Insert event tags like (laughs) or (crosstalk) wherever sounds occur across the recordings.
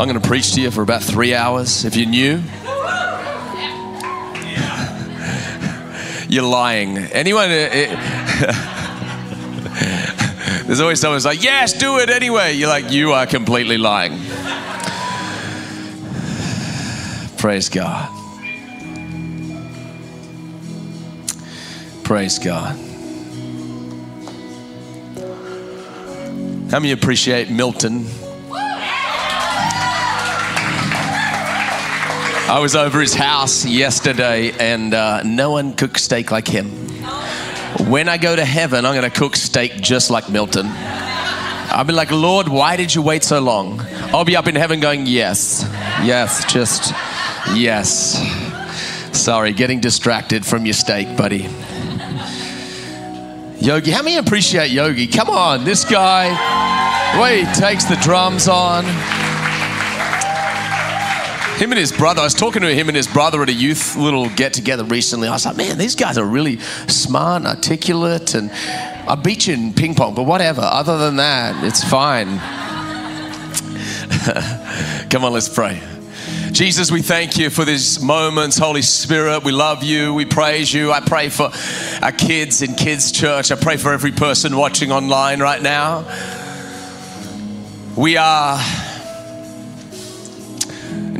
I'm going to preach to you for about three hours. If you're new, you're lying. Anyone? uh, uh, (laughs) There's always someone who's like, yes, do it anyway. You're like, you are completely lying. Praise God. Praise God. How many appreciate Milton? I was over his house yesterday and uh, no one cooks steak like him. When I go to heaven, I'm going to cook steak just like Milton. I'll be like, Lord, why did you wait so long? I'll be up in heaven going, yes, yes, just yes. Sorry, getting distracted from your steak, buddy. Yogi, how many appreciate Yogi? Come on, this guy, way takes the drums on. Him and his brother, I was talking to him and his brother at a youth little get together recently. I was like, man, these guys are really smart, and articulate, and I beat you in ping pong, but whatever. Other than that, it's fine. (laughs) Come on, let's pray. Jesus, we thank you for these moments. Holy Spirit, we love you. We praise you. I pray for our kids in Kids Church. I pray for every person watching online right now. We are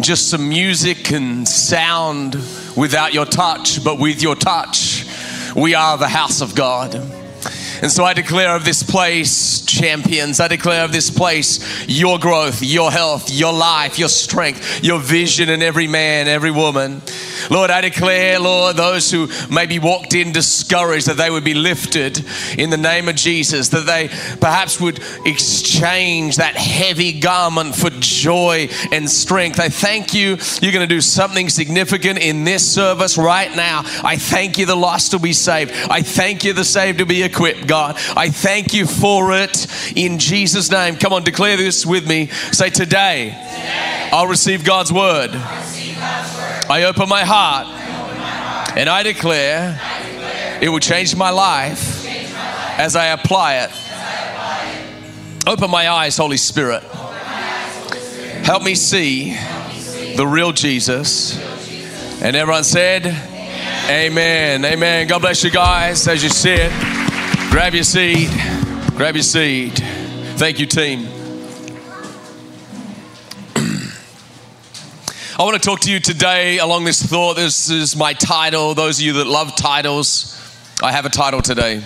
just some music and sound without your touch, but with your touch, we are the house of God. And so I declare of this place, champions, I declare of this place your growth, your health, your life, your strength, your vision in every man, every woman. Lord, I declare, Lord, those who maybe walked in discouraged, that they would be lifted in the name of Jesus, that they perhaps would exchange that heavy garment for joy and strength. I thank you. You're going to do something significant in this service right now. I thank you, the lost will be saved. I thank you, the saved will be equipped, God. I thank you for it in Jesus' name. Come on, declare this with me. Say, Today, I'll receive God's word. I open my heart and I declare it will change my life as I apply it. Open my eyes, Holy Spirit. Help me see the real Jesus. And everyone said, Amen. Amen. God bless you guys as you sit. Grab your seat. Grab your seat. Thank you, team. (clears throat) I want to talk to you today along this thought. This is my title. Those of you that love titles, I have a title today.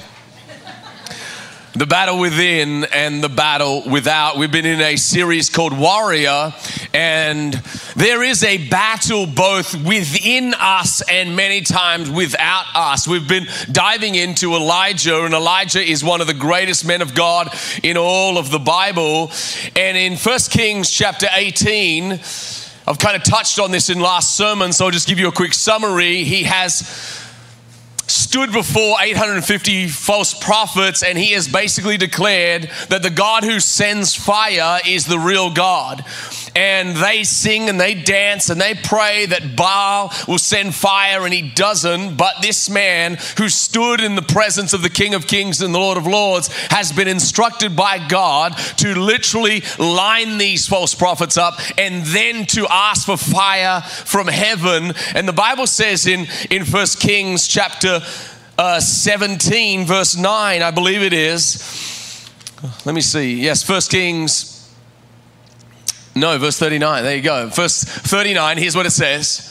The battle within and the battle without. We've been in a series called Warrior, and there is a battle both within us and many times without us. We've been diving into Elijah, and Elijah is one of the greatest men of God in all of the Bible. And in 1 Kings chapter 18, I've kind of touched on this in last sermon, so I'll just give you a quick summary. He has stood before 850 false prophets and he has basically declared that the God who sends fire is the real God. And they sing and they dance and they pray that Baal will send fire and he doesn't. But this man who stood in the presence of the King of Kings and the Lord of Lords has been instructed by God to literally line these false prophets up and then to ask for fire from heaven. And the Bible says in, in 1 Kings chapter uh, 17, verse 9, I believe it is. Let me see. Yes, 1 Kings. No, verse 39. There you go. Verse 39, here's what it says.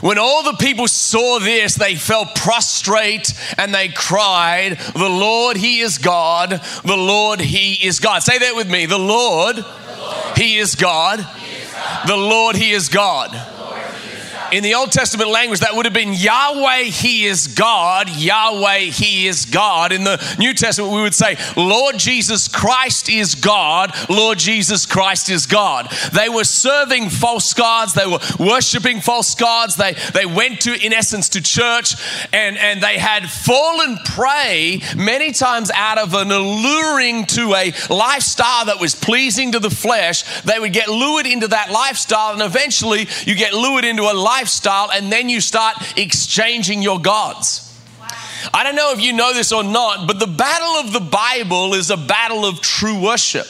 When all the people saw this, they fell prostrate and they cried, The Lord, He is God. The Lord, He is God. Say that with me. The Lord, He is God. The Lord, He is God. In the Old Testament language, that would have been Yahweh, He is God. Yahweh, He is God. In the New Testament, we would say, Lord Jesus Christ is God. Lord Jesus Christ is God. They were serving false gods. They were worshiping false gods. They, they went to, in essence, to church and, and they had fallen prey many times out of an alluring to a lifestyle that was pleasing to the flesh. They would get lured into that lifestyle and eventually you get lured into a life lifestyle and then you start exchanging your gods. I don't know if you know this or not, but the battle of the Bible is a battle of true worship.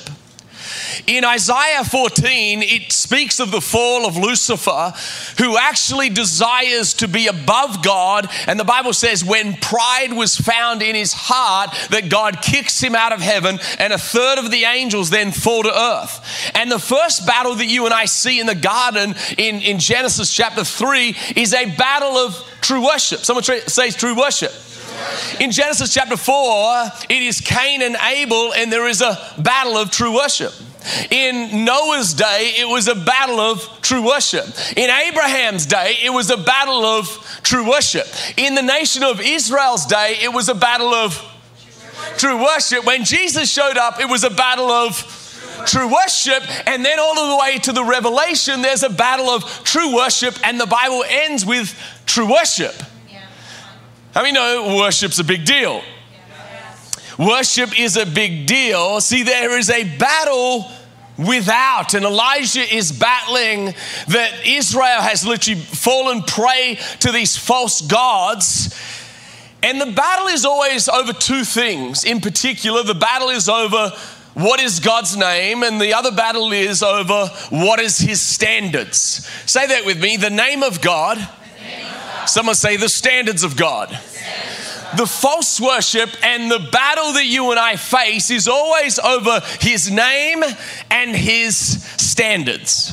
In Isaiah 14, it speaks of the fall of Lucifer, who actually desires to be above God. And the Bible says, when pride was found in his heart, that God kicks him out of heaven, and a third of the angels then fall to earth. And the first battle that you and I see in the garden in, in Genesis chapter 3 is a battle of true worship. Someone says true worship. In Genesis chapter 4, it is Cain and Abel, and there is a battle of true worship. In Noah's day, it was a battle of true worship. In Abraham's day, it was a battle of true worship. In the nation of Israel's day, it was a battle of true worship. When Jesus showed up, it was a battle of true worship. And then all the way to the Revelation, there's a battle of true worship, and the Bible ends with true worship. How many know worship's a big deal? Worship is a big deal. See, there is a battle without. And Elijah is battling that Israel has literally fallen prey to these false gods. And the battle is always over two things. In particular, the battle is over what is God's name, and the other battle is over what is his standards. Say that with me the name of God. Name of God. Someone say the standards of God the false worship and the battle that you and I face is always over his name and his standards.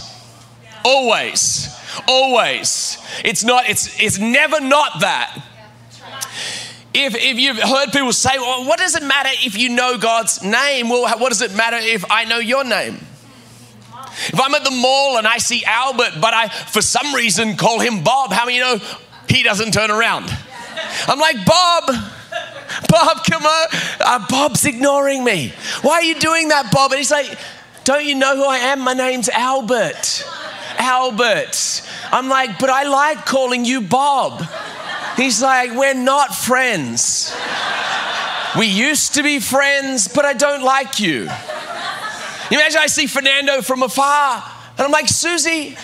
Always. Always. It's not, it's, it's never not that. If, if you've heard people say, well, what does it matter if you know God's name? Well, what does it matter if I know your name? If I'm at the mall and I see Albert, but I, for some reason, call him Bob, how many you know he doesn't turn around? I'm like, Bob, Bob, come on. Uh, Bob's ignoring me. Why are you doing that, Bob? And he's like, Don't you know who I am? My name's Albert. Albert. I'm like, But I like calling you Bob. He's like, We're not friends. We used to be friends, but I don't like you. You imagine I see Fernando from afar, and I'm like, Susie,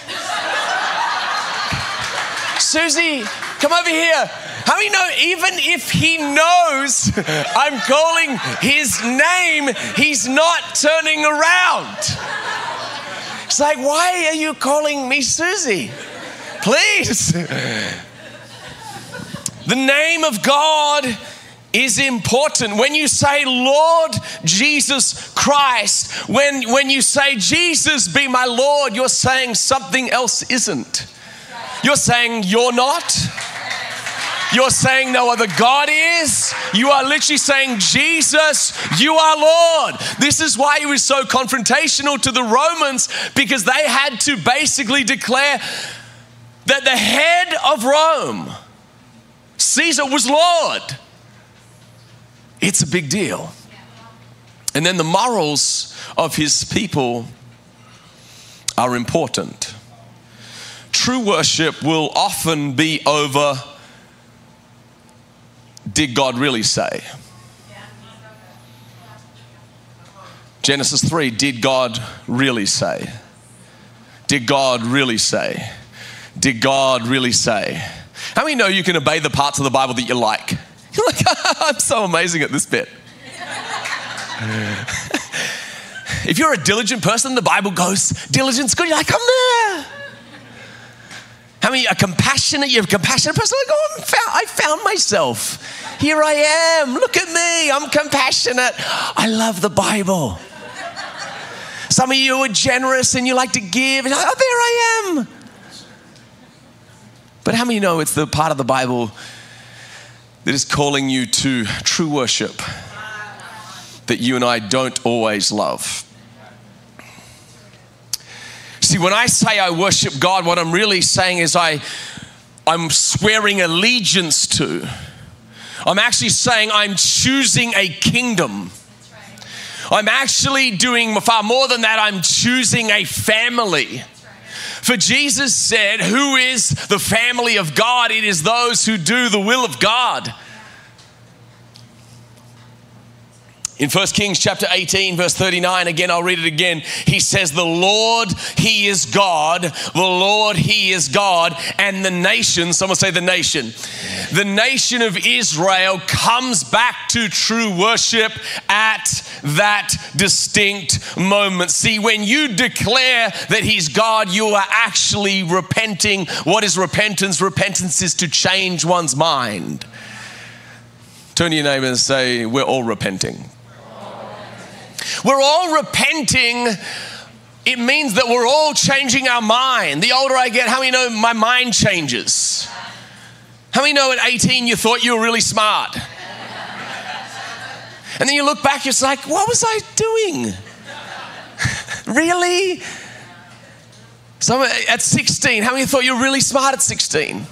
Susie, come over here. How many know even if he knows I'm calling his name, he's not turning around? It's like, why are you calling me Susie? Please. The name of God is important. When you say, Lord Jesus Christ, when, when you say, Jesus be my Lord, you're saying something else isn't. You're saying, You're not. You're saying no other God is. You are literally saying, Jesus, you are Lord. This is why he was so confrontational to the Romans because they had to basically declare that the head of Rome, Caesar, was Lord. It's a big deal. And then the morals of his people are important. True worship will often be over did God really say? Genesis 3, did God really say? Did God really say? Did God really say? How many know you can obey the parts of the Bible that you like? (laughs) You're like, (laughs) I'm so amazing at this bit. (laughs) if you're a diligent person, the Bible goes, diligence good. You're like, I'm there. How many are compassionate? You're a compassionate person. Like, oh, found, I found myself. Here I am. Look at me. I'm compassionate. I love the Bible. Some of you are generous and you like to give. And Like, oh, there I am. But how many know it's the part of the Bible that is calling you to true worship that you and I don't always love? See, when I say I worship God, what I'm really saying is I, I'm swearing allegiance to. I'm actually saying I'm choosing a kingdom. I'm actually doing far more than that. I'm choosing a family. For Jesus said, Who is the family of God? It is those who do the will of God. In 1 Kings chapter 18, verse 39, again, I'll read it again. He says, The Lord, He is God. The Lord, He is God. And the nation, someone say the nation, the nation of Israel comes back to true worship at that distinct moment. See, when you declare that He's God, you are actually repenting. What is repentance? Repentance is to change one's mind. Turn to your neighbor and say, We're all repenting. We're all repenting. It means that we're all changing our mind. The older I get, how many know my mind changes? How many know at 18 you thought you were really smart? And then you look back, you're like, what was I doing? (laughs) really? So at 16, how many thought you were really smart at 16?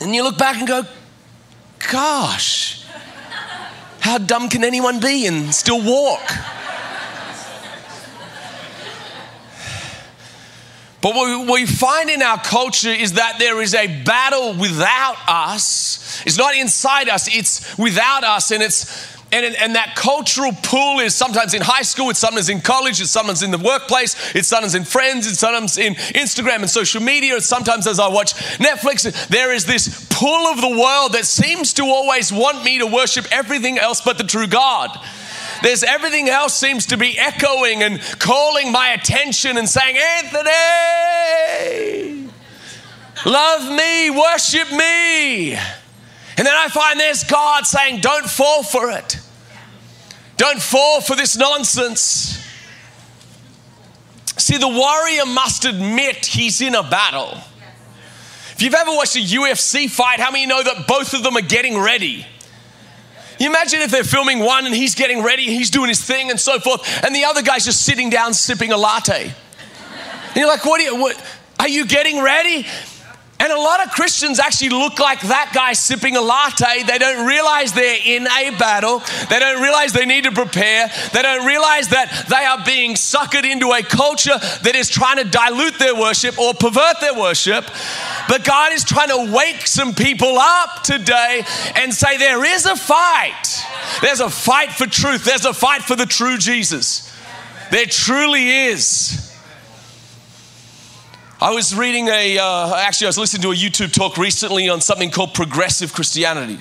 And you look back and go, gosh, how dumb can anyone be and still walk? But what we find in our culture is that there is a battle without us. It's not inside us, it's without us. And it's and, and that cultural pull is sometimes in high school, it's sometimes in college, it's sometimes in the workplace, it's sometimes in friends, it's sometimes in Instagram and social media, it's sometimes as I watch Netflix. There is this pull of the world that seems to always want me to worship everything else but the true God. There's everything else seems to be echoing and calling my attention and saying, Anthony, love me, worship me. And then I find there's God saying, Don't fall for it. Don't fall for this nonsense. See, the warrior must admit he's in a battle. If you've ever watched a UFC fight, how many know that both of them are getting ready? You imagine if they're filming one and he's getting ready, he's doing his thing and so forth, and the other guy's just sitting down sipping a latte. And you're like, what are you, what, are you getting ready? And a lot of Christians actually look like that guy sipping a latte. They don't realize they're in a battle. They don't realize they need to prepare. They don't realize that they are being suckered into a culture that is trying to dilute their worship or pervert their worship. But God is trying to wake some people up today and say, there is a fight. There's a fight for truth. There's a fight for the true Jesus. There truly is. I was reading a, uh, actually, I was listening to a YouTube talk recently on something called progressive Christianity.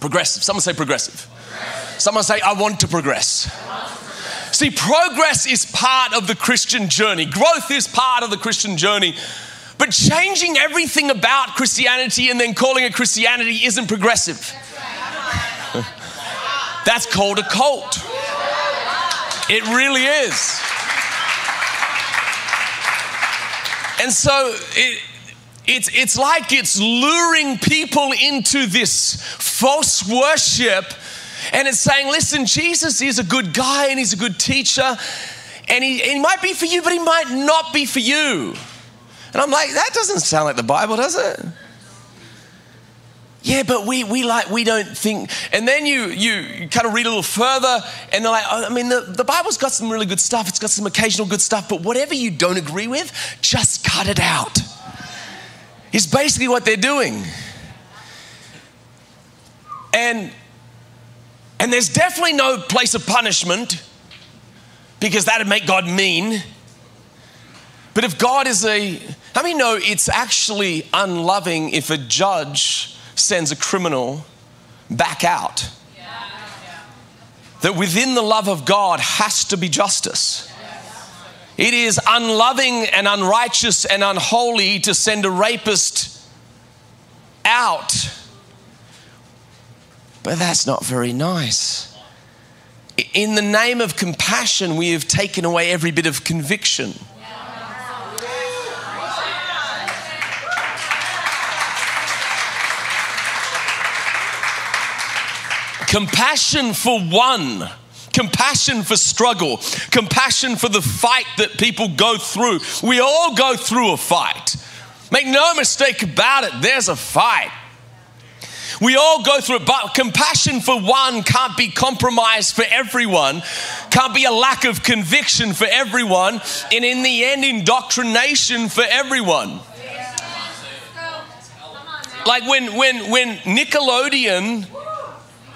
Progressive. Someone say progressive. progressive. Someone say, I want to progress. See, progress is part of the Christian journey, growth is part of the Christian journey. But changing everything about Christianity and then calling it Christianity isn't progressive. (laughs) That's called a cult. It really is. And so it, it's, it's like it's luring people into this false worship. And it's saying, listen, Jesus is a good guy and he's a good teacher. And he, he might be for you, but he might not be for you. And I'm like, that doesn't sound like the Bible, does it? Yeah, but we, we like we don't think. And then you you kind of read a little further, and they're like, oh, I mean, the, the Bible's got some really good stuff. It's got some occasional good stuff, but whatever you don't agree with, just cut it out. It's basically what they're doing. And and there's definitely no place of punishment because that'd make God mean. But if God is a, how many know it's actually unloving if a judge sends a criminal back out. That within the love of God has to be justice. It is unloving and unrighteous and unholy to send a rapist out. But that's not very nice. In the name of compassion, we have taken away every bit of conviction. Compassion for one compassion for struggle, compassion for the fight that people go through. We all go through a fight. Make no mistake about it, there's a fight. We all go through it, but compassion for one can't be compromised for everyone, can't be a lack of conviction for everyone, and in the end, indoctrination for everyone. Like when, when, when Nickelodeon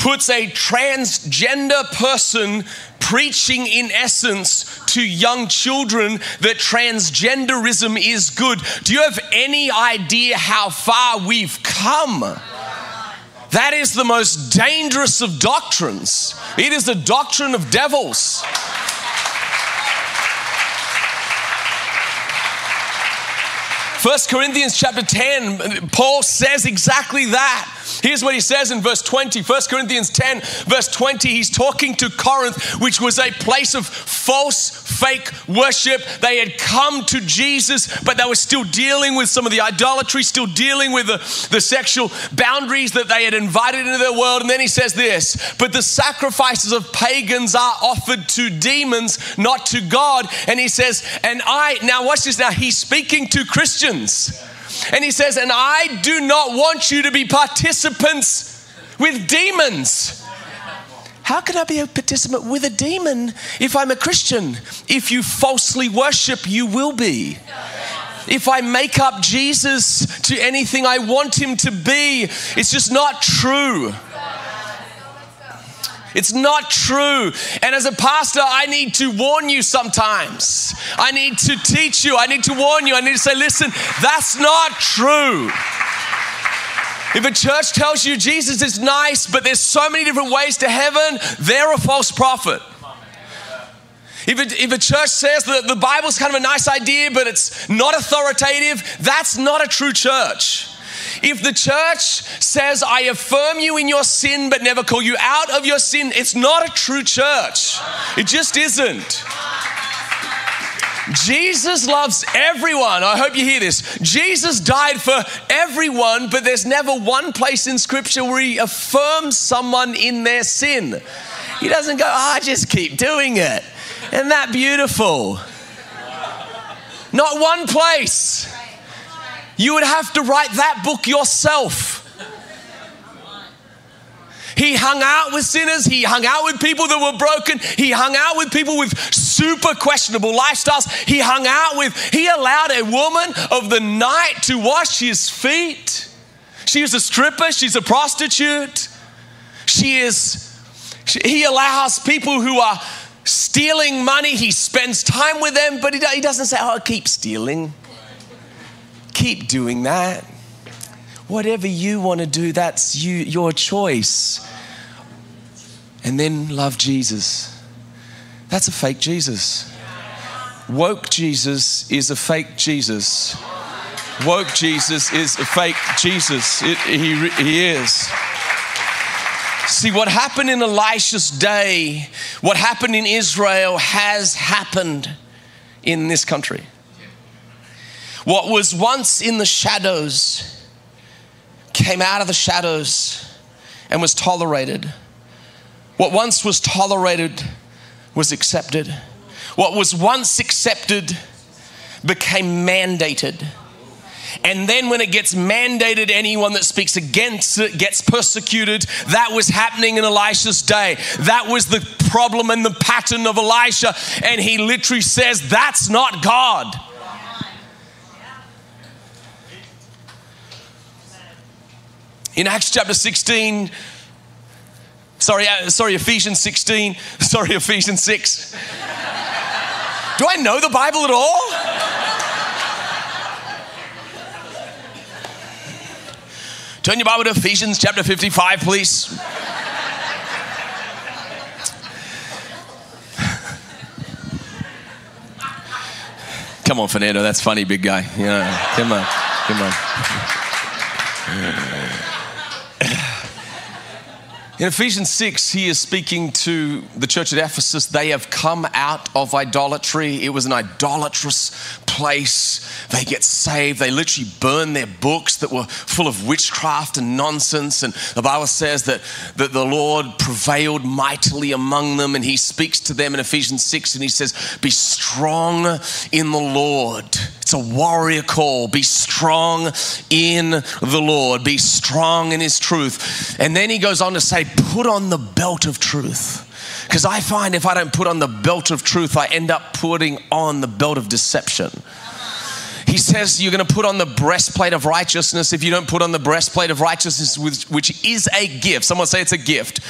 puts a transgender person preaching, in essence, to young children that transgenderism is good. Do you have any idea how far we've come? That is the most dangerous of doctrines. It is the doctrine of devils. First Corinthians chapter 10, Paul says exactly that. Here's what he says in verse 20. 1 Corinthians 10, verse 20. He's talking to Corinth, which was a place of false, fake worship. They had come to Jesus, but they were still dealing with some of the idolatry, still dealing with the, the sexual boundaries that they had invited into their world. And then he says this But the sacrifices of pagans are offered to demons, not to God. And he says, And I, now watch this now, he's speaking to Christians. And he says, And I do not want you to be participants with demons. How can I be a participant with a demon if I'm a Christian? If you falsely worship, you will be. If I make up Jesus to anything I want him to be, it's just not true. It's not true. And as a pastor, I need to warn you sometimes. I need to teach you. I need to warn you. I need to say, listen, that's not true. If a church tells you Jesus is nice, but there's so many different ways to heaven, they're a false prophet. If a, if a church says that the Bible's kind of a nice idea, but it's not authoritative, that's not a true church. If the church says, I affirm you in your sin, but never call you out of your sin, it's not a true church. It just isn't. Jesus loves everyone. I hope you hear this. Jesus died for everyone, but there's never one place in Scripture where he affirms someone in their sin. He doesn't go, oh, just keep doing it. Isn't that beautiful? Not one place. You would have to write that book yourself. He hung out with sinners. He hung out with people that were broken. He hung out with people with super questionable lifestyles. He hung out with, he allowed a woman of the night to wash his feet. She is a stripper, she's a prostitute. She is, he allows people who are stealing money, he spends time with them, but he doesn't say, oh, keep stealing. Keep doing that. Whatever you want to do, that's you, your choice. And then love Jesus. That's a fake Jesus. Woke Jesus is a fake Jesus. Woke Jesus is a fake Jesus. It, he, he is. See, what happened in Elisha's day, what happened in Israel has happened in this country. What was once in the shadows came out of the shadows and was tolerated. What once was tolerated was accepted. What was once accepted became mandated. And then, when it gets mandated, anyone that speaks against it gets persecuted. That was happening in Elisha's day. That was the problem and the pattern of Elisha. And he literally says, That's not God. In Acts chapter 16, sorry, uh, sorry, Ephesians 16, (laughs) sorry, Ephesians 6. Do I know the Bible at all? Turn your Bible to Ephesians chapter 55, please. Come on, Fernando, that's funny, big guy. Yeah, come on, come on. In Ephesians 6, he is speaking to the church at Ephesus. They have come out of idolatry. It was an idolatrous place. They get saved. They literally burn their books that were full of witchcraft and nonsense. And the Bible says that, that the Lord prevailed mightily among them. And he speaks to them in Ephesians 6 and he says, Be strong in the Lord. It's a warrior call. Be strong in the Lord. Be strong in his truth. And then he goes on to say, Put on the belt of truth. Because I find if I don't put on the belt of truth, I end up putting on the belt of deception. He says you're going to put on the breastplate of righteousness if you don't put on the breastplate of righteousness, which is a gift. Someone say it's a gift,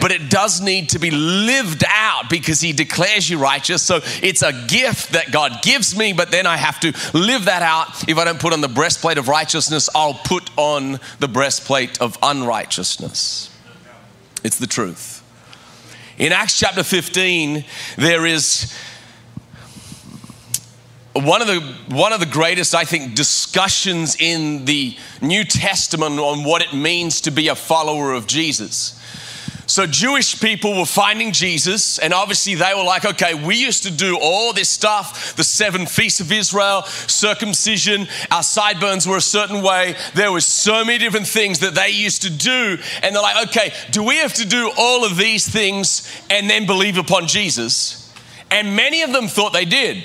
but it does need to be lived out because He declares you righteous. So it's a gift that God gives me, but then I have to live that out. If I don't put on the breastplate of righteousness, I'll put on the breastplate of unrighteousness. It's the truth. In Acts chapter 15, there is one of the one of the greatest i think discussions in the new testament on what it means to be a follower of jesus so Jewish people were finding Jesus, and obviously they were like, okay, we used to do all this stuff the seven feasts of Israel, circumcision, our sideburns were a certain way. There was so many different things that they used to do. And they're like, okay, do we have to do all of these things and then believe upon Jesus? And many of them thought they did.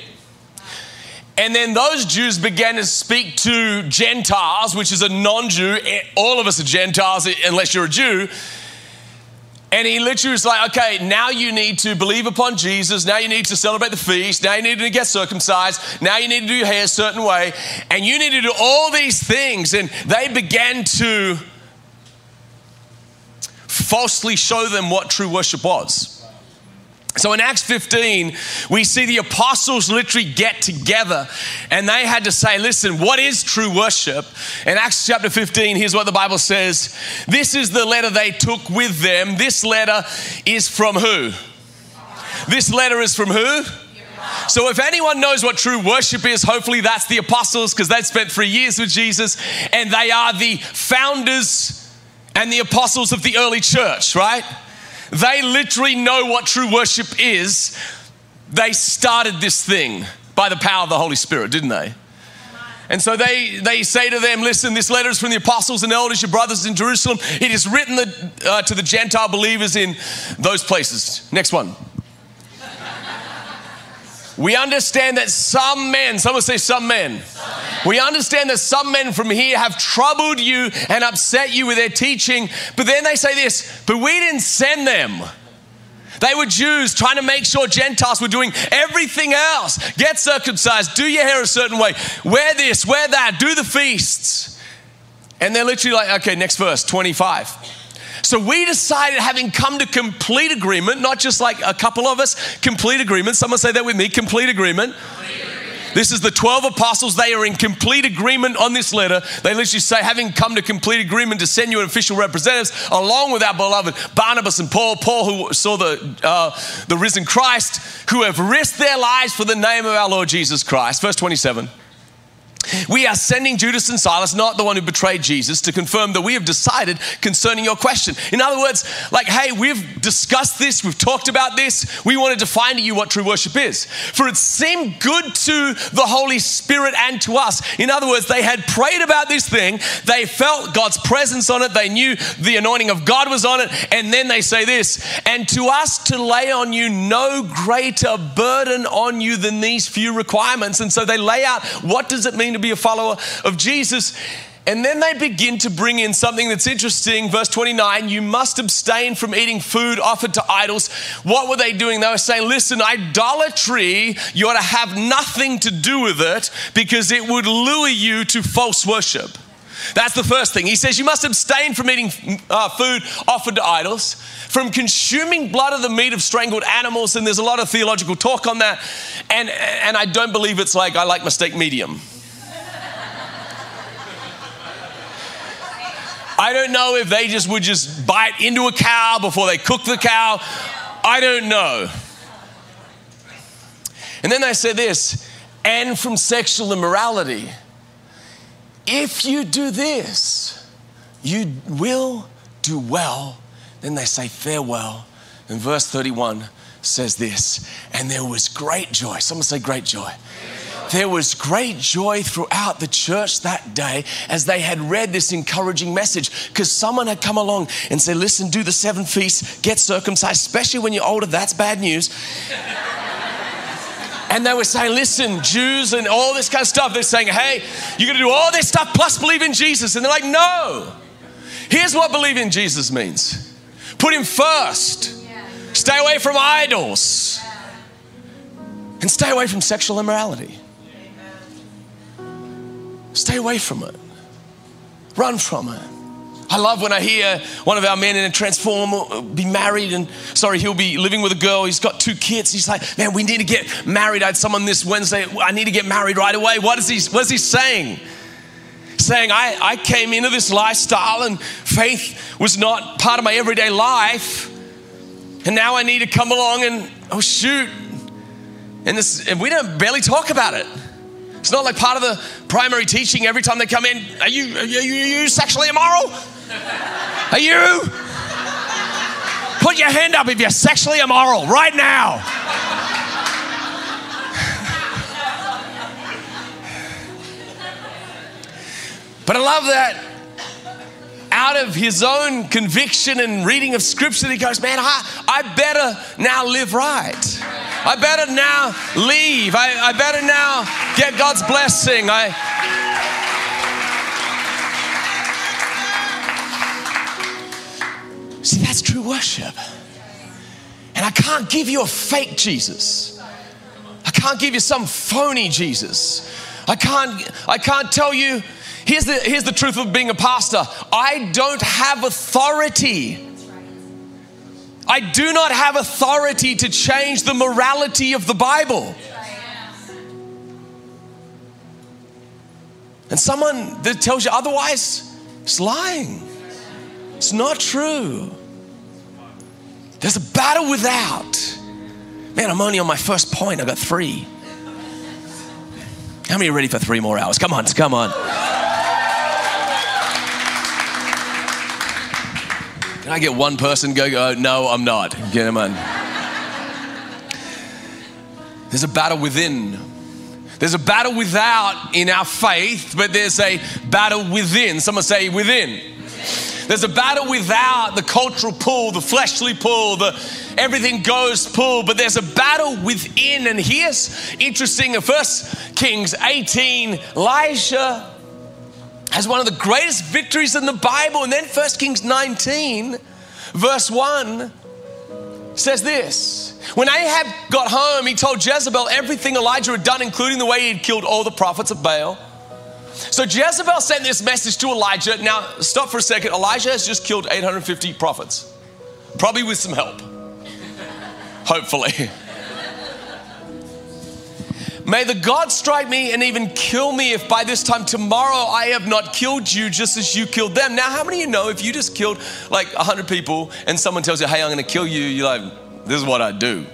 And then those Jews began to speak to Gentiles, which is a non Jew. Eh, all of us are Gentiles eh, unless you're a Jew. And he literally was like, okay, now you need to believe upon Jesus. Now you need to celebrate the feast. Now you need to get circumcised. Now you need to do your hair a certain way. And you need to do all these things. And they began to falsely show them what true worship was. So in Acts 15, we see the apostles literally get together and they had to say, listen, what is true worship? In Acts chapter 15, here's what the Bible says. This is the letter they took with them. This letter is from who? This letter is from who? So, if anyone knows what true worship is, hopefully that's the apostles because they've spent three years with Jesus and they are the founders and the apostles of the early church, right? They literally know what true worship is. They started this thing by the power of the Holy Spirit, didn't they? And so they, they say to them, Listen, this letter is from the apostles and elders, your brothers in Jerusalem. It is written the, uh, to the Gentile believers in those places. Next one. We understand that some men, someone say some men. some men. We understand that some men from here have troubled you and upset you with their teaching, but then they say this, but we didn't send them. They were Jews trying to make sure Gentiles were doing everything else. Get circumcised, do your hair a certain way, wear this, wear that, do the feasts. And they're literally like, okay, next verse, 25. So we decided, having come to complete agreement, not just like a couple of us, complete agreement. Someone say that with me complete agreement. This is the 12 apostles. They are in complete agreement on this letter. They literally say, having come to complete agreement to send you an official representatives, along with our beloved Barnabas and Paul, Paul who saw the, uh, the risen Christ, who have risked their lives for the name of our Lord Jesus Christ. Verse 27. We are sending Judas and Silas, not the one who betrayed Jesus, to confirm that we have decided concerning your question. In other words, like, hey, we've discussed this, we've talked about this, we want to define to you what true worship is. For it seemed good to the Holy Spirit and to us. In other words, they had prayed about this thing, they felt God's presence on it, they knew the anointing of God was on it, and then they say this, and to us to lay on you no greater burden on you than these few requirements. And so they lay out what does it mean to be a follower of Jesus. And then they begin to bring in something that's interesting. Verse 29 you must abstain from eating food offered to idols. What were they doing? They were saying, listen, idolatry, you ought to have nothing to do with it because it would lure you to false worship. That's the first thing. He says you must abstain from eating uh, food offered to idols, from consuming blood of the meat of strangled animals, and there's a lot of theological talk on that. And, and I don't believe it's like I like mistake medium. I don't know if they just would just bite into a cow before they cook the cow. I don't know. And then they say this, and from sexual immorality. If you do this, you will do well. Then they say farewell. And verse 31 says this, and there was great joy. Someone say great joy. There was great joy throughout the church that day as they had read this encouraging message because someone had come along and said, Listen, do the seven feasts, get circumcised, especially when you're older, that's bad news. And they were saying, listen, Jews and all this kind of stuff. They're saying, hey, you're going to do all this stuff plus believe in Jesus. And they're like, no. Here's what believe in Jesus means put Him first, stay away from idols, and stay away from sexual immorality. Stay away from it, run from it. I love when I hear one of our men in a transform uh, be married and sorry, he'll be living with a girl. He's got two kids. He's like, man, we need to get married. I had someone this Wednesday. I need to get married right away. What is he? What is he saying? Saying, I, I came into this lifestyle and faith was not part of my everyday life. And now I need to come along and, oh, shoot. And, this, and we don't barely talk about it. It's not like part of the primary teaching every time they come in. Are you, are you, are you sexually immoral? Are you? Put your hand up if you're sexually immoral right now. But I love that out of his own conviction and reading of scripture, he goes, Man, I, I better now live right. I better now leave. I, I better now get God's blessing. I, See, that's true worship. And I can't give you a fake Jesus. I can't give you some phony Jesus. I can't, I can't tell you, here's the, here's the truth of being a pastor I don't have authority. I do not have authority to change the morality of the Bible. And someone that tells you otherwise is lying. It's not true. There's a battle without. Man, I'm only on my first point. I got three. How many are ready for three more hours? Come on, come on. Can I get one person go, go oh, no, I'm not. Get him. There's a battle within. There's a battle without in our faith, but there's a battle within. Someone say within. There's a battle without the cultural pull, the fleshly pull, the everything goes pull, but there's a battle within. And here's interesting in First Kings 18, Elijah has one of the greatest victories in the Bible. And then First Kings 19, verse 1 says this. When Ahab got home, he told Jezebel everything Elijah had done, including the way he had killed all the prophets of Baal. So Jezebel sent this message to Elijah. Now, stop for a second. Elijah has just killed 850 prophets, probably with some help. Hopefully. (laughs) May the God strike me and even kill me if by this time tomorrow I have not killed you just as you killed them. Now, how many of you know if you just killed like 100 people and someone tells you, hey, I'm gonna kill you, you're like, this is what I do.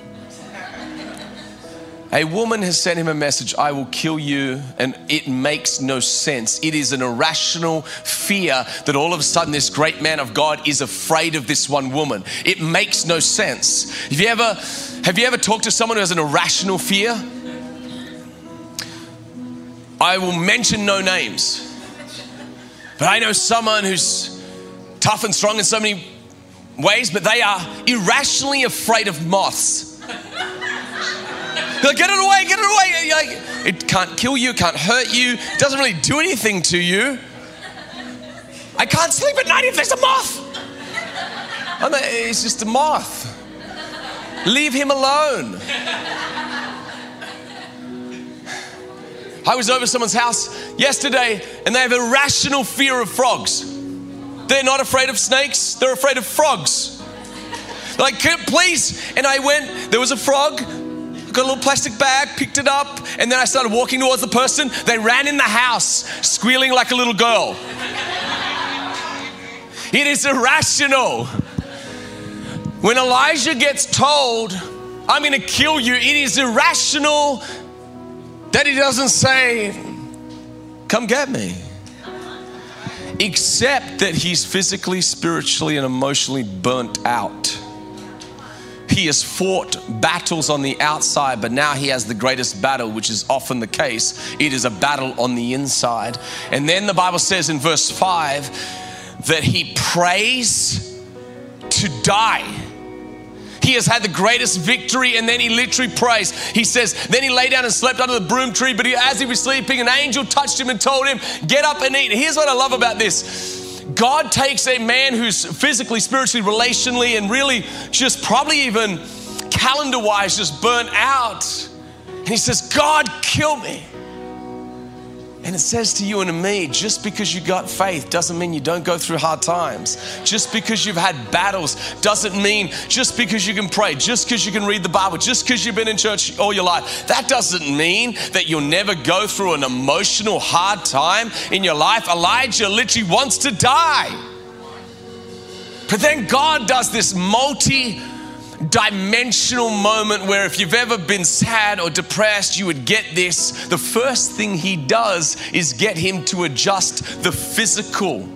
A woman has sent him a message, I will kill you, and it makes no sense. It is an irrational fear that all of a sudden this great man of God is afraid of this one woman. It makes no sense. Have you ever have you ever talked to someone who has an irrational fear? I will mention no names. But I know someone who's tough and strong in so many ways, but they are irrationally afraid of moths. Like, get it away, get it away. Like, it can't kill you, can't hurt you, it doesn't really do anything to you. I can't sleep at night if there's a moth. Like, it's just a moth. Leave him alone. I was over someone's house yesterday and they have a rational fear of frogs. They're not afraid of snakes, they're afraid of frogs. Like, please. And I went, there was a frog, got a little plastic bag, picked it up, and then I started walking towards the person. They ran in the house, squealing like a little girl. it is irrational. When Elijah gets told, I'm going to kill you, it is irrational that he doesn't say, Come get me. Except that he's physically, spiritually, and emotionally burnt out. he has fought battles on the outside, but now he has the greatest battle, which is often the case. It is a battle on the inside. And then the Bible says in verse 5 that he prays to die. He has had the greatest victory, and then he literally prays. He says, Then he lay down and slept under the broom tree, but he, as he was sleeping, an angel touched him and told him, Get up and eat. Here's what I love about this God takes a man who's physically, spiritually, relationally, and really just probably even calendar wise just burnt out. And he says, God, kill me. And it says to you and to me, just because you got faith doesn't mean you don't go through hard times. Just because you've had battles doesn't mean just because you can pray, just because you can read the Bible, just because you've been in church all your life, that doesn't mean that you'll never go through an emotional hard time in your life. Elijah literally wants to die. But then God does this multi dimensional moment where if you've ever been sad or depressed, you would get this. The first thing he does is get him to adjust the physical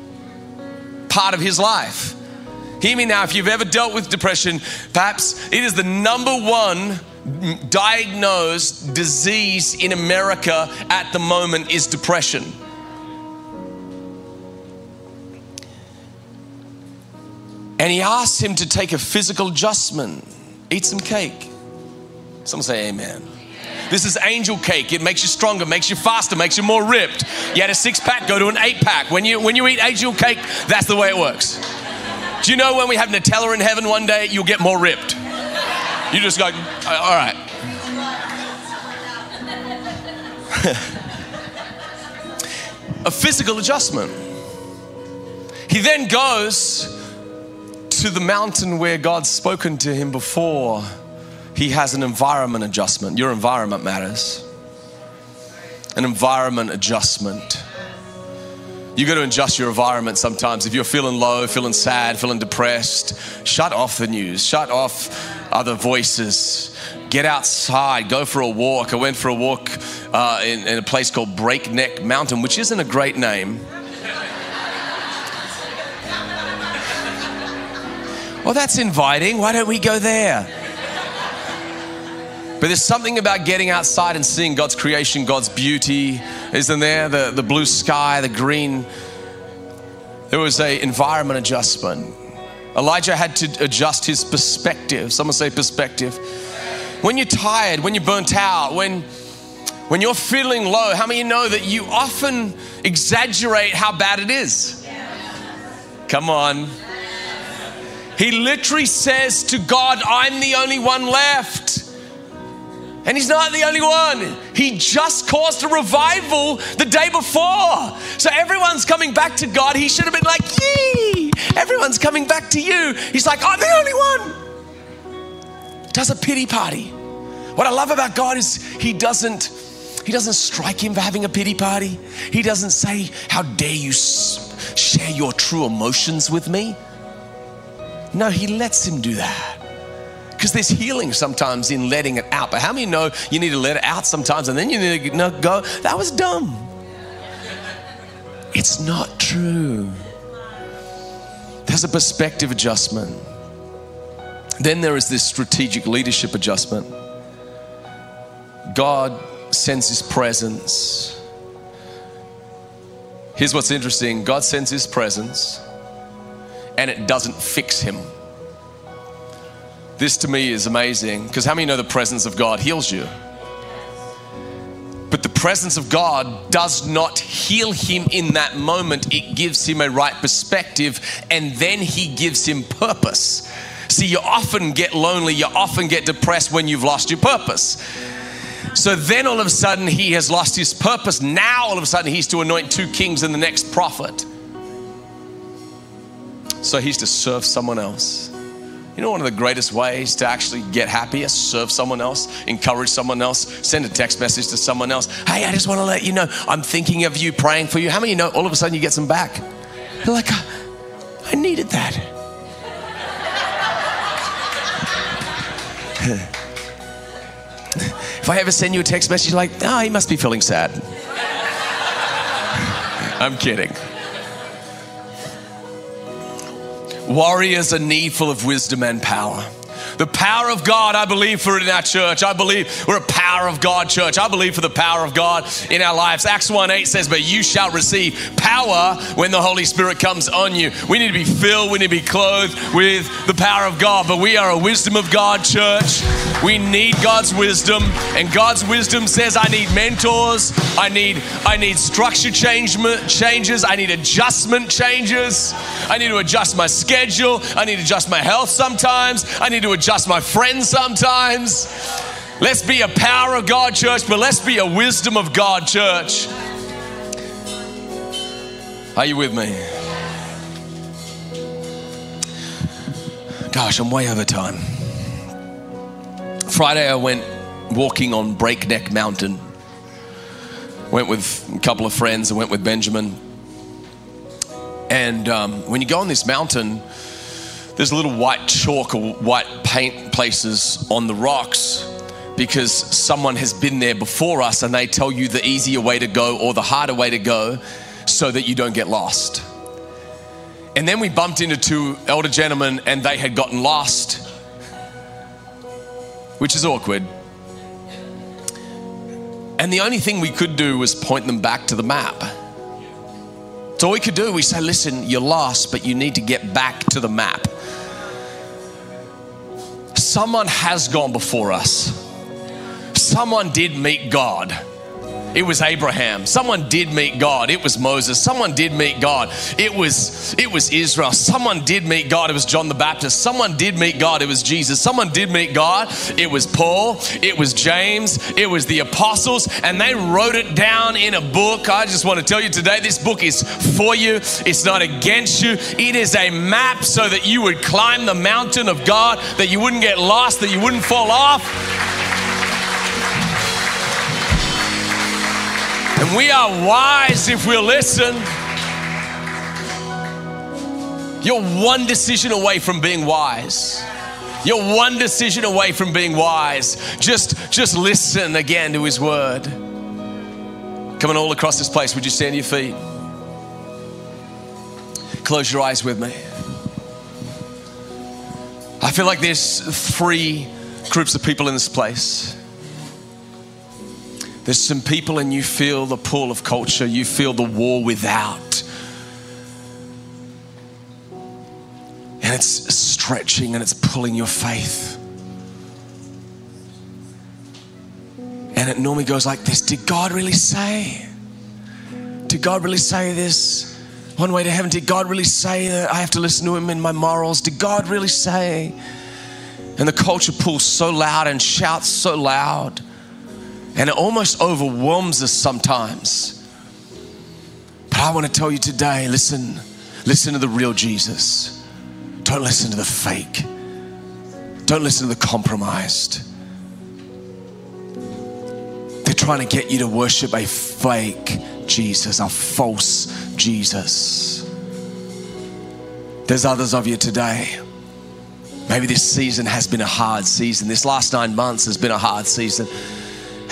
part of his life. Hear me now, if you've ever dealt with depression, perhaps it is the number one diagnosed disease in America at the moment is depression. And he asks him to take a physical adjustment, eat some cake. Someone say, Amen. This is angel cake. It makes you stronger, makes you faster, makes you more ripped. You had a six pack, go to an eight pack. When you when you eat angel cake, that's the way it works. Do you know when we have Nutella in heaven one day, you'll get more ripped? You just go, uh, all right. (laughs) a physical adjustment. He then goes to the mountain where God's spoken to him before, he has an environment adjustment. Your environment matters. An environment adjustment. You got to adjust your environment sometimes. If you're feeling low, feeling sad, feeling depressed, shut off the news, shut off other voices. Get outside, go for a walk. I went for a walk uh, in, in a place called Breakneck Mountain, which isn't a great name. Well, that's inviting. Why don't we go there? But there's something about getting outside and seeing God's creation, God's beauty, isn't there? The, the blue sky, the green. There was a environment adjustment. Elijah had to adjust his perspective. Someone say perspective. When you're tired, when you're burnt out, when when you're feeling low, how many you know that you often exaggerate how bad it is? Come on. He literally says to God, I'm the only one left. And he's not the only one. He just caused a revival the day before. So everyone's coming back to God. He should have been like, yee, everyone's coming back to you. He's like, I'm the only one. Does a pity party. What I love about God is he doesn't he doesn't strike him for having a pity party. He doesn't say, How dare you share your true emotions with me? No, he lets him do that. Because there's healing sometimes in letting it out. But how many know you need to let it out sometimes and then you need to go, that was dumb? It's not true. There's a perspective adjustment. Then there is this strategic leadership adjustment. God sends His presence. Here's what's interesting God sends His presence and it doesn't fix him. This to me is amazing because how many know the presence of God heals you? But the presence of God does not heal him in that moment. It gives him a right perspective and then he gives him purpose. See, you often get lonely, you often get depressed when you've lost your purpose. So then all of a sudden he has lost his purpose. Now all of a sudden he's to anoint two kings and the next prophet. So he's to serve someone else. You know, one of the greatest ways to actually get happier, serve someone else, encourage someone else, send a text message to someone else. Hey, I just want to let you know I'm thinking of you, praying for you. How many you know all of a sudden you get some back? You're like, I needed that. (laughs) if I ever send you a text message like, oh, he must be feeling sad. (laughs) I'm kidding. Warriors are needful of wisdom and power. The power of God, I believe for it in our church. I believe we're a power of God church. I believe for the power of God in our lives. Acts 1 8 says, But you shall receive power when the Holy Spirit comes on you. We need to be filled, we need to be clothed with the power of God. But we are a wisdom of God church. We need God's wisdom, and God's wisdom says, I need mentors, I need, I need structure change, changes, I need adjustment changes, I need to adjust my schedule, I need to adjust my health sometimes, I need to adjust my friends sometimes. Let's be a power of God church, but let's be a wisdom of God church. Are you with me? Gosh, I'm way over time. Friday, I went walking on Breakneck Mountain. Went with a couple of friends. I went with Benjamin. And um, when you go on this mountain, there's little white chalk or white paint places on the rocks because someone has been there before us and they tell you the easier way to go or the harder way to go so that you don't get lost. And then we bumped into two elder gentlemen and they had gotten lost, which is awkward. And the only thing we could do was point them back to the map. So all we could do. We say, listen, you're lost, but you need to get back to the map. Someone has gone before us. Someone did meet God. It was Abraham. Someone did meet God. It was Moses. Someone did meet God. It was it was Israel. Someone did meet God. It was John the Baptist. Someone did meet God. It was Jesus. Someone did meet God. It was Paul. It was James. It was the apostles and they wrote it down in a book. I just want to tell you today this book is for you. It's not against you. It is a map so that you would climb the mountain of God, that you wouldn't get lost, that you wouldn't fall off. And we are wise if we listen. You're one decision away from being wise. You're one decision away from being wise. Just, just listen again to his word. Coming all across this place, would you stand to your feet? Close your eyes with me. I feel like there's three groups of people in this place. There's some people, and you feel the pull of culture, you feel the war without. And it's stretching and it's pulling your faith. And it normally goes like this Did God really say? Did God really say this? One way to heaven, did God really say that I have to listen to Him in my morals? Did God really say? And the culture pulls so loud and shouts so loud and it almost overwhelms us sometimes. But I want to tell you today listen, listen to the real Jesus. Don't listen to the fake. Don't listen to the compromised. They're trying to get you to worship a fake Jesus, a false Jesus. There's others of you today. Maybe this season has been a hard season. This last nine months has been a hard season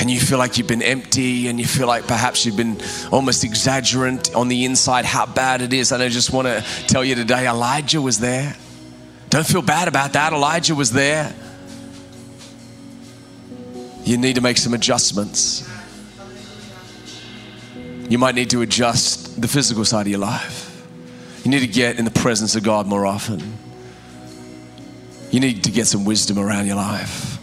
and you feel like you've been empty and you feel like perhaps you've been almost exaggerant on the inside how bad it is. And I just want to tell you today Elijah was there. Don't feel bad about that. Elijah was there. You need to make some adjustments. You might need to adjust the physical side of your life. You need to get in the presence of God more often. You need to get some wisdom around your life.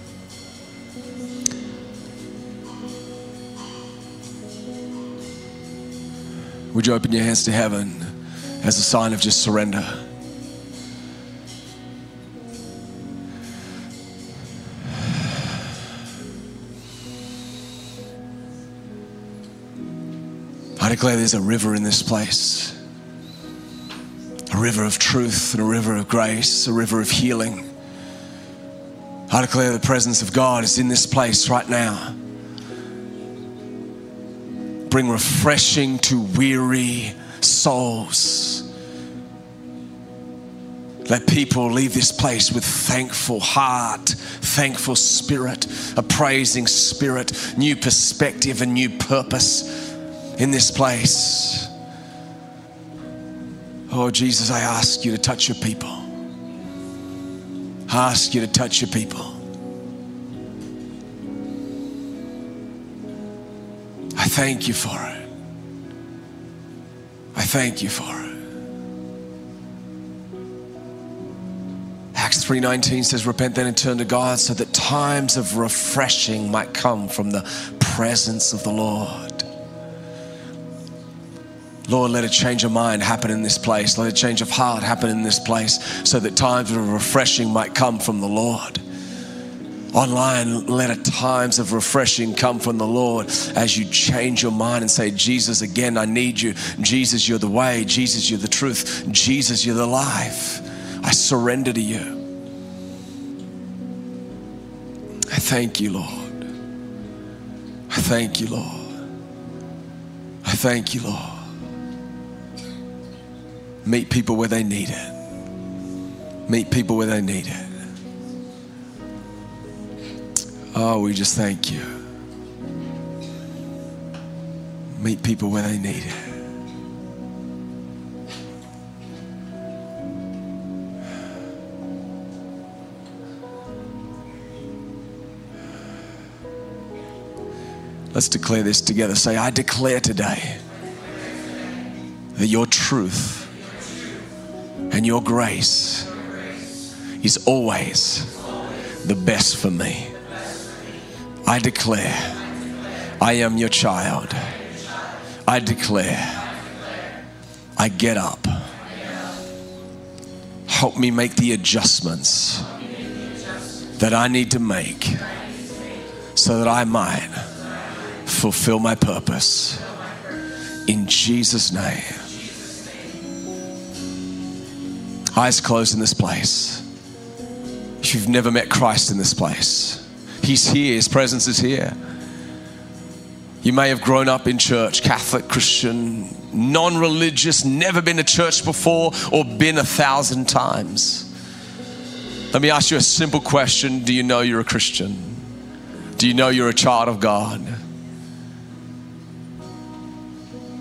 Would you open your hands to heaven as a sign of just surrender? I declare there's a river in this place a river of truth and a river of grace, a river of healing. I declare the presence of God is in this place right now bring refreshing to weary souls. Let people leave this place with thankful heart, thankful spirit, a praising spirit, new perspective, and new purpose in this place. Oh, Jesus, I ask you to touch your people. I ask you to touch your people. Thank you for it. I thank you for it. Acts 3:19 says repent then and turn to God so that times of refreshing might come from the presence of the Lord. Lord, let a change of mind happen in this place. Let a change of heart happen in this place so that times of refreshing might come from the Lord. Online, let a times of refreshing come from the Lord as you change your mind and say, Jesus, again, I need you. Jesus, you're the way. Jesus, you're the truth. Jesus, you're the life. I surrender to you. I thank you, Lord. I thank you, Lord. I thank you, Lord. Meet people where they need it. Meet people where they need it. Oh, we just thank you. Meet people where they need it. Let's declare this together. Say, I declare today that your truth and your grace is always the best for me. I declare I am your child. I declare I get up. Help me make the adjustments that I need to make so that I might fulfill my purpose. In Jesus' name. Eyes closed in this place. If you've never met Christ in this place, He's here, His presence is here. You may have grown up in church, Catholic, Christian, non religious, never been to church before, or been a thousand times. Let me ask you a simple question Do you know you're a Christian? Do you know you're a child of God?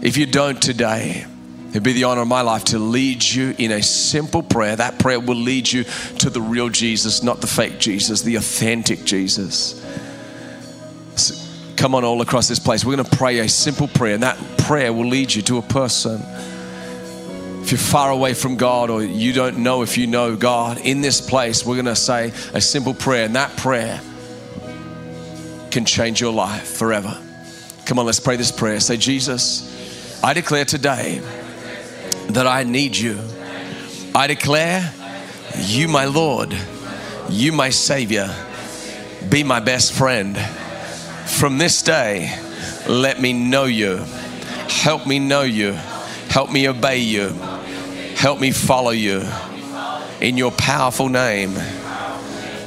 If you don't today, it'd be the honor of my life to lead you in a simple prayer. That prayer will lead you to the real Jesus, not the fake Jesus, the authentic Jesus. So come on, all across this place. We're going to pray a simple prayer, and that prayer will lead you to a person. If you're far away from God or you don't know if you know God, in this place, we're going to say a simple prayer, and that prayer can change your life forever. Come on, let's pray this prayer. Say, Jesus, I declare today that I need you. I declare you, my Lord, you, my Savior, be my best friend. From this day, let me know you. Help me know you. Help me obey you. Help me follow you. In your powerful name.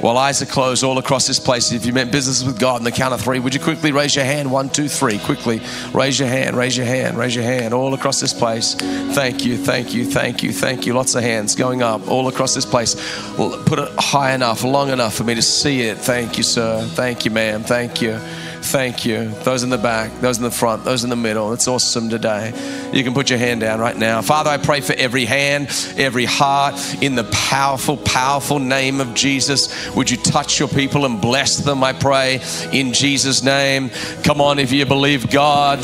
While eyes are closed all across this place, if you meant business with God in the count of three, would you quickly raise your hand? One, two, three. Quickly raise your hand, raise your hand, raise your hand all across this place. Thank you, thank you, thank you, thank you. Lots of hands going up all across this place. Put it high enough, long enough for me to see it. Thank you, sir. Thank you, ma'am. Thank you. Thank you. Those in the back, those in the front, those in the middle. It's awesome today. You can put your hand down right now. Father, I pray for every hand, every heart in the powerful, powerful name of Jesus. Would you touch your people and bless them, I pray, in Jesus' name. Come on, if you believe God.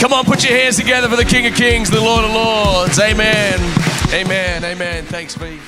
Come on, put your hands together for the King of Kings, the Lord of Lords. Amen. Amen. Amen. Thanks, be.